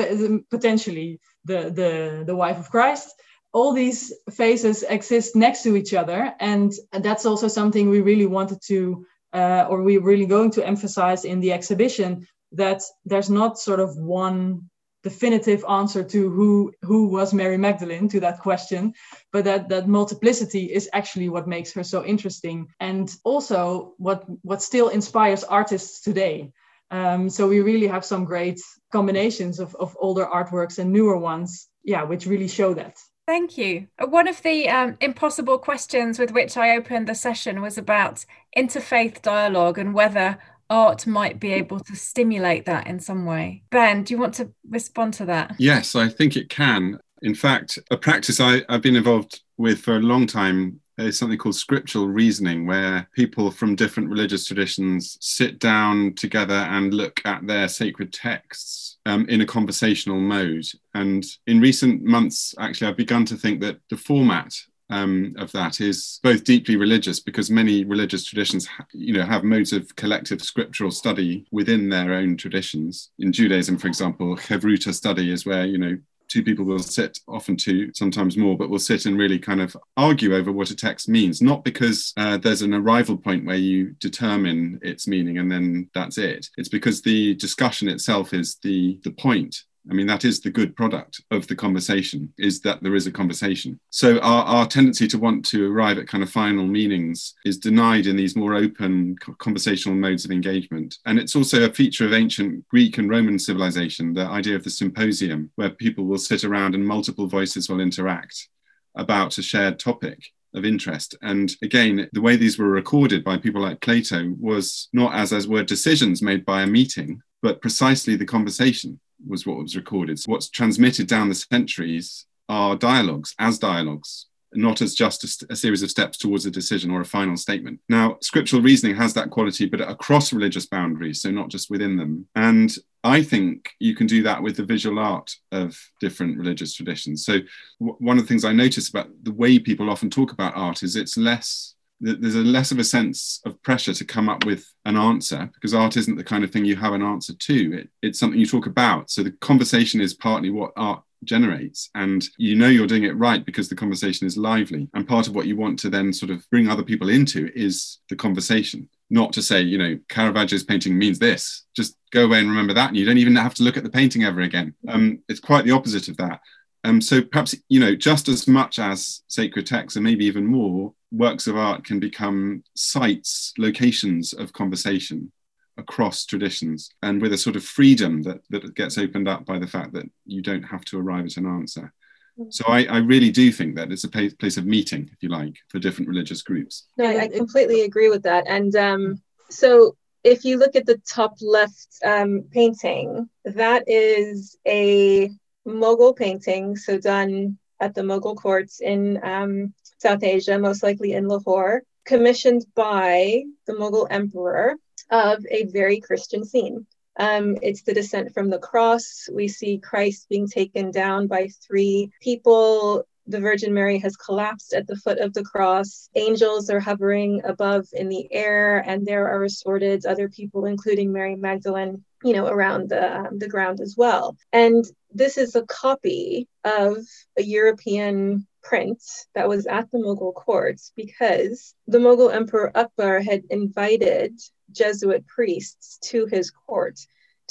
potentially the the the wife of Christ. All these faces exist next to each other, and that's also something we really wanted to, uh, or we're really going to emphasize in the exhibition that there's not sort of one definitive answer to who who was Mary Magdalene to that question, but that that multiplicity is actually what makes her so interesting, and also what what still inspires artists today. Um, so we really have some great combinations of, of older artworks and newer ones, yeah, which really show that. Thank you. One of the um, impossible questions with which I opened the session was about interfaith dialogue and whether art might be able to stimulate that in some way. Ben, do you want to respond to that? Yes, I think it can. In fact, a practice I, have been involved with for a long time is something called scriptural reasoning, where people from different religious traditions sit down together and look at their sacred texts um, in a conversational mode. And in recent months, actually, I've begun to think that the format um, of that is both deeply religious because many religious traditions, you know, have modes of collective scriptural study within their own traditions. In Judaism, for example, Chavruta study is where you know two people will sit, often two, sometimes more, but will sit and really kind of argue over what a text means, not because uh, there's an arrival point where you determine its meaning and then that's it. It's because the discussion itself is the the point I mean, that is the good product of the conversation, is that there is a conversation. So our, our tendency to want to arrive at kind of final meanings is denied in these more open conversational modes of engagement. And it's also a feature of ancient Greek and Roman civilization, the idea of the symposium, where people will sit around and multiple voices will interact about a shared topic. of interest. And again, the way these were recorded by people like Plato was not as as were decisions made by a meeting, but precisely the conversation was what was recorded. So what's transmitted down the centuries are dialogues as dialogues not as just a, a, series of steps towards a decision or a final statement. Now, scriptural reasoning has that quality, but across religious boundaries, so not just within them. And I think you can do that with the visual art of different religious traditions. So, w- one of the things I notice about the way people often talk about art is it's less there's a less of a sense of pressure to come up with an answer because art isn't the kind of thing you have an answer to. It, it's something you talk about. So the conversation is partly what art generates and you know you're doing it right because the conversation is lively and part of what you want to then sort of bring other people into is the conversation not to say you know caravaggio's painting means this just go away and remember that and you don't even have to look at the painting ever again um, it's quite the opposite of that um, so perhaps you know just as much as sacred texts and maybe even more works of art can become sites locations of conversation across traditions and with a sort of freedom that, that gets opened up by the fact that you don't have to arrive at an answer. Mm. So I, I really do think that it's a place of meeting, if you like, for different religious groups. No, I completely agree with that. And um, so if you look at the top left um, painting, that is a Mughal painting, so done at the Mughal courts in um, South Asia, most likely in Lahore, commissioned by the Mughal emperor of a very Christian scene. Um, it's the descent from the cross. We see Christ being taken down by three people. The Virgin Mary has collapsed at the foot of the cross. Angels are hovering above in the air, and there are assorted other people, including Mary Magdalene, you know, around the, the ground as well. And this is a copy of a European print that was at the Mughal courts because the Mughal Emperor Akbar had invited Jesuit priests to his court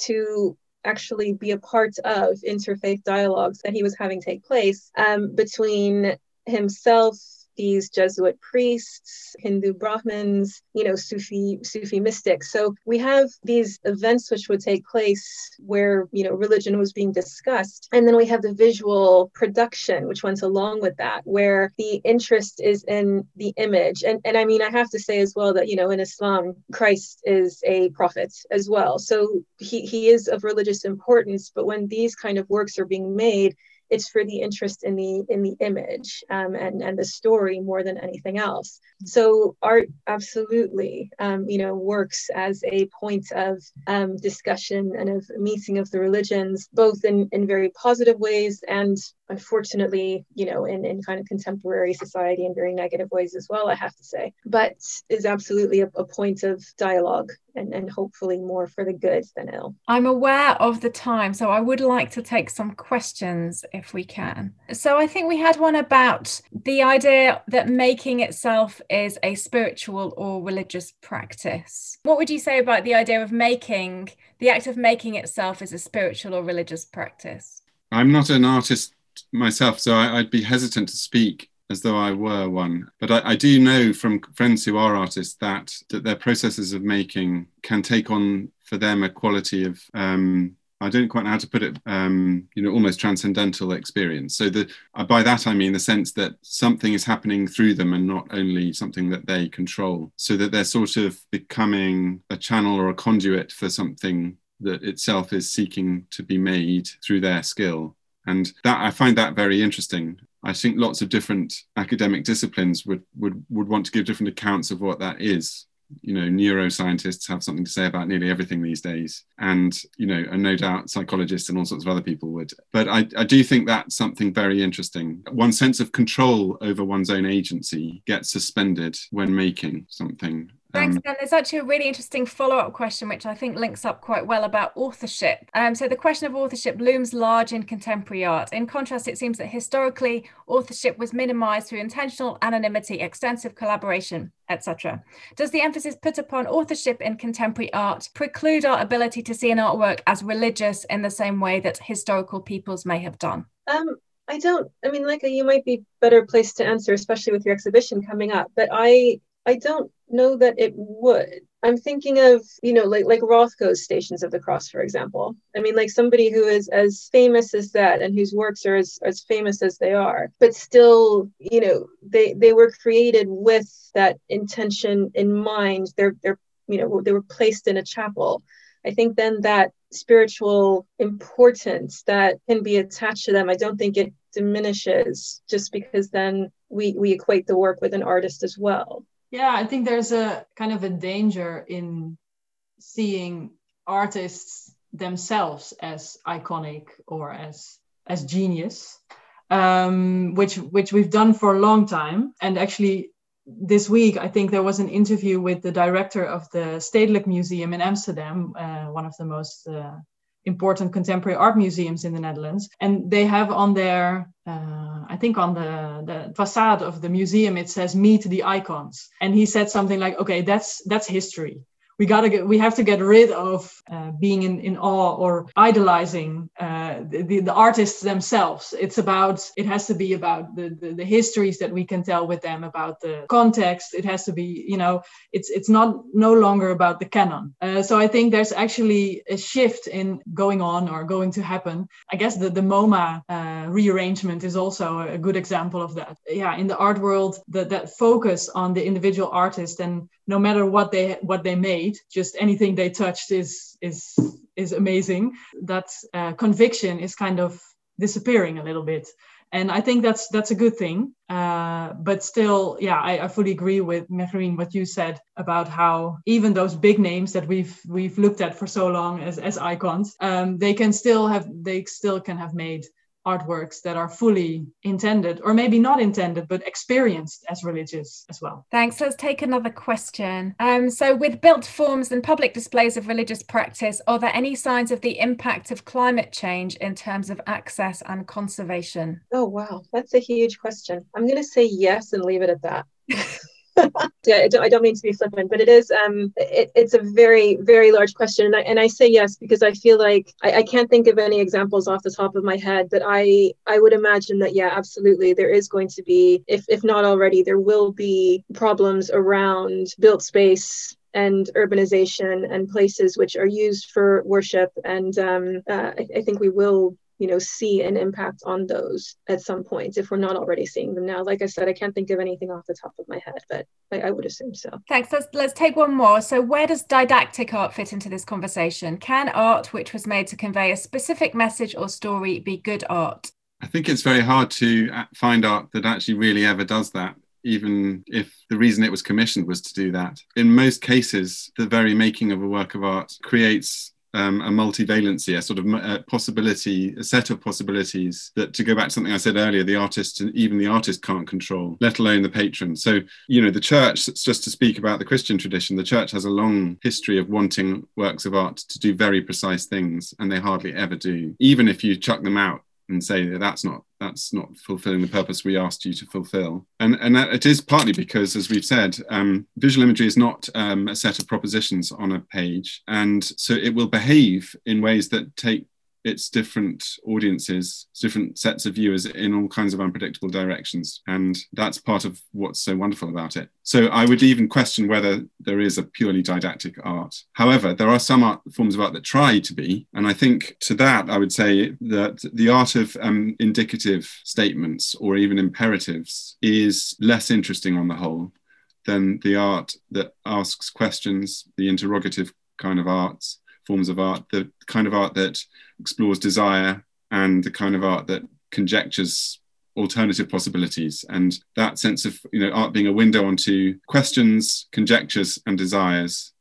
to actually be a part of interfaith dialogues that he was having take place um, between himself these Jesuit priests, Hindu Brahmins, you know, Sufi Sufi mystics. So we have these events which would take place where you know religion was being discussed, and then we have the visual production which went along with that, where the interest is in the image. And and I mean, I have to say as well that you know in Islam, Christ is a prophet as well, so he he is of religious importance. But when these kind of works are being made it's for the interest in the in the image um, and and the story more than anything else. So art absolutely um, you know works as a point of um, discussion and of meeting of the religions both in in very positive ways and unfortunately you know in in kind of contemporary society in very negative ways as well i have to say but is absolutely a, a point of dialogue and, and hopefully more for the good than ill. I'm aware of the time, so I would like to take some questions if we can. So I think we had one about the idea that making itself is a spiritual or religious practice. What would you say about the idea of making the act of making itself is a spiritual or religious practice? I'm not an artist myself, so I, would be hesitant to speak as though I were one. But I, I, do know from friends who are artists that that their processes of making can take on for them a quality of um, I don't quite know how to put it, um, you know, almost transcendental experience. So the, uh, by that I mean the sense that something is happening through them and not only something that they control. So that they're sort of becoming a channel or a conduit for something that itself is seeking to be made through their skill. And that I find that very interesting. I think lots of different academic disciplines would, would, would want to give different accounts of what that is. You know, neuroscientists have something to say about nearly everything these days, and you know, and no doubt psychologists and all sorts of other people would. But I, I do think that's something very interesting. One sense of control over one's own agency gets suspended when making something Thanks, um, Ben. There's actually a really interesting follow up question, which I think links up quite well about authorship. Um, so, the question of authorship looms large in contemporary art. In contrast, it seems that historically, authorship was minimized through intentional anonymity, extensive collaboration, etc. Does the emphasis put upon authorship in contemporary art preclude our ability to see an artwork as religious in the same way that historical peoples may have done? Um, I don't. I mean, like you might be better placed to answer, especially with your exhibition coming up. But I I don't know that it would. I'm thinking of, you know, like like Rothko's Stations of the Cross, for example. I mean, like somebody who is as famous as that and whose works are as, as famous as they are, but still, you know, they they were created with that intention in mind. They're they're you know they were placed in a chapel. I think then that spiritual importance that can be attached to them, I don't think it diminishes just because then we we equate the work with an artist as well. Yeah, I think there's a kind of a danger in seeing artists themselves as iconic or as as genius, um, which which we've done for a long time. And actually, this week, I think there was an interview with the director of the Stedelijk Museum in Amsterdam, uh, one of the most uh, important contemporary art museums in the Netherlands. And they have on their, uh, I think on the, the facade of the museum, it says meet the icons. And he said something like, okay, that's that's history we gotta get we have to get rid of uh, being in, in awe or idolizing uh, the, the artists themselves. It's about it has to be about the, the, the histories that we can tell with them about the context. It has to be you know it's it's not no longer about the canon. Uh, so i think there's actually a shift in going on or going to happen. I guess the the moma uh, rearrangement is also a good example of that. Yeah in the art world that that focus on the individual artist and no matter what they what they made just anything they touched is is is amazing. That uh, conviction is kind of disappearing a little bit. And i think that's that's a good thing. Uh, but still yeah I, I, fully agree with Mehreen what you said about how even those big names that we've we've looked at for so long as as icons um, they can still have they still can have made artworks that are fully intended or maybe not intended but experienced as religious as well. Thanks. Let's take another question. Um, so with built forms and public displays of religious practice are there any signs of the impact of climate change in terms of access and conservation? Oh wow. That's a huge question. I'm going to say yes and leave it at that. yeah, I don't, I don't, mean to be flippant, but it is um, it, it's a very very large question, and I, and I say yes because I feel like I, I can't think of any examples off the top of my head, but I I would imagine that yeah, absolutely, there is going to be if if not already, there will be problems around built space and urbanization and places which are used for worship. And um, uh, I, I, think we will you know see an impact on those at some point if we're not already seeing them now. Like i said i can't think of anything off the top of my head but i, I would assume so. Thanks. Let's, let's take one more. So where does didactic art fit into this conversation? Can art which was made to convey a specific message or story be good art? I think it's very hard to uh, find art that actually really ever does that even if the reason it was commissioned was to do that. In most cases, the very making of a work of art creates um, a multivalency, a sort of a possibility, a set of possibilities that, to go back to something I said earlier, the artist and even the artist can't control, let alone the patron. So, you know, the church, just to speak about the Christian tradition, the church has a long history of wanting works of art to do very precise things, and they hardly ever do. Even if you chuck them out and say that that's not that's not fulfilling the purpose we asked you to fulfill. And and that it is partly because as we've said um, visual imagery is not um, a set of propositions on a page. And so it will behave in ways that take it's different audiences, different sets of viewers in all kinds of unpredictable directions. And that's part of what's so wonderful about it. So I would even question whether there is a purely didactic art. However, there are some art, forms of art that try to be. And I think to that, I would say that the art of um, indicative statements or even imperatives is less interesting on the whole than the art that asks questions, the interrogative kind of arts forms of art, the kind of art that explores desire and the kind of art that conjectures alternative possibilities. And that sense of you know art being a window onto questions conjectures and desires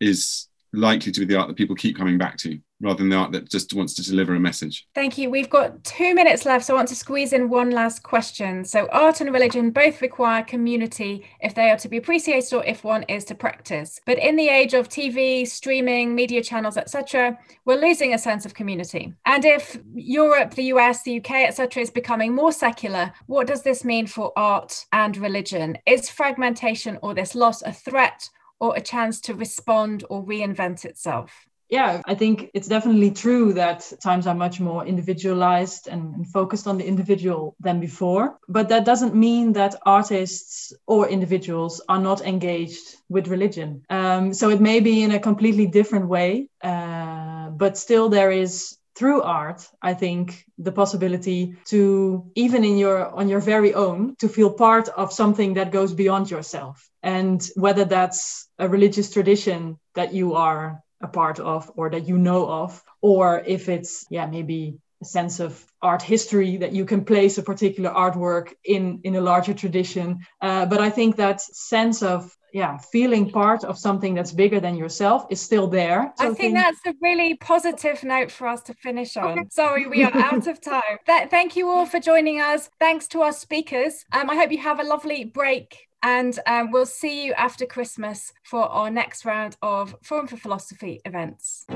is likely to be the art that people keep coming back to rather than the art that just wants to deliver a message. Thank you. We've got two minutes left, so I want to squeeze in one last question. So, art and religion both require community if they are to be appreciated or if one is to practice. But in the age of TV, streaming, media channels, etc., we're losing a sense of community. And if Europe, the US, the UK, etc., is becoming more secular, what does this mean for art and religion? Is fragmentation or this loss a threat or a chance to respond or reinvent itself? Yeah, I think it's definitely true that times are much more individualized and, focused on the individual than before. But that doesn't mean that artists or individuals are not engaged with religion. Um, so it may be in a completely different way, uh, but still there is through art i think the possibility to even in your on your very own to feel part of something that goes beyond yourself and whether that's a religious tradition that you are a part of or that you know of or if it's yeah maybe a sense of art history that you can place a particular artwork in in a larger tradition. Uh, but i think that sense of yeah feeling part of something that's bigger than yourself is still there. I think that's a really positive note for us to finish on. Okay. sorry we are out of time. Th- thank you all for joining us. Thanks to our speakers. Um, i hope you have a lovely break and um, we'll see you after Christmas for our next round of Forum for Philosophy events.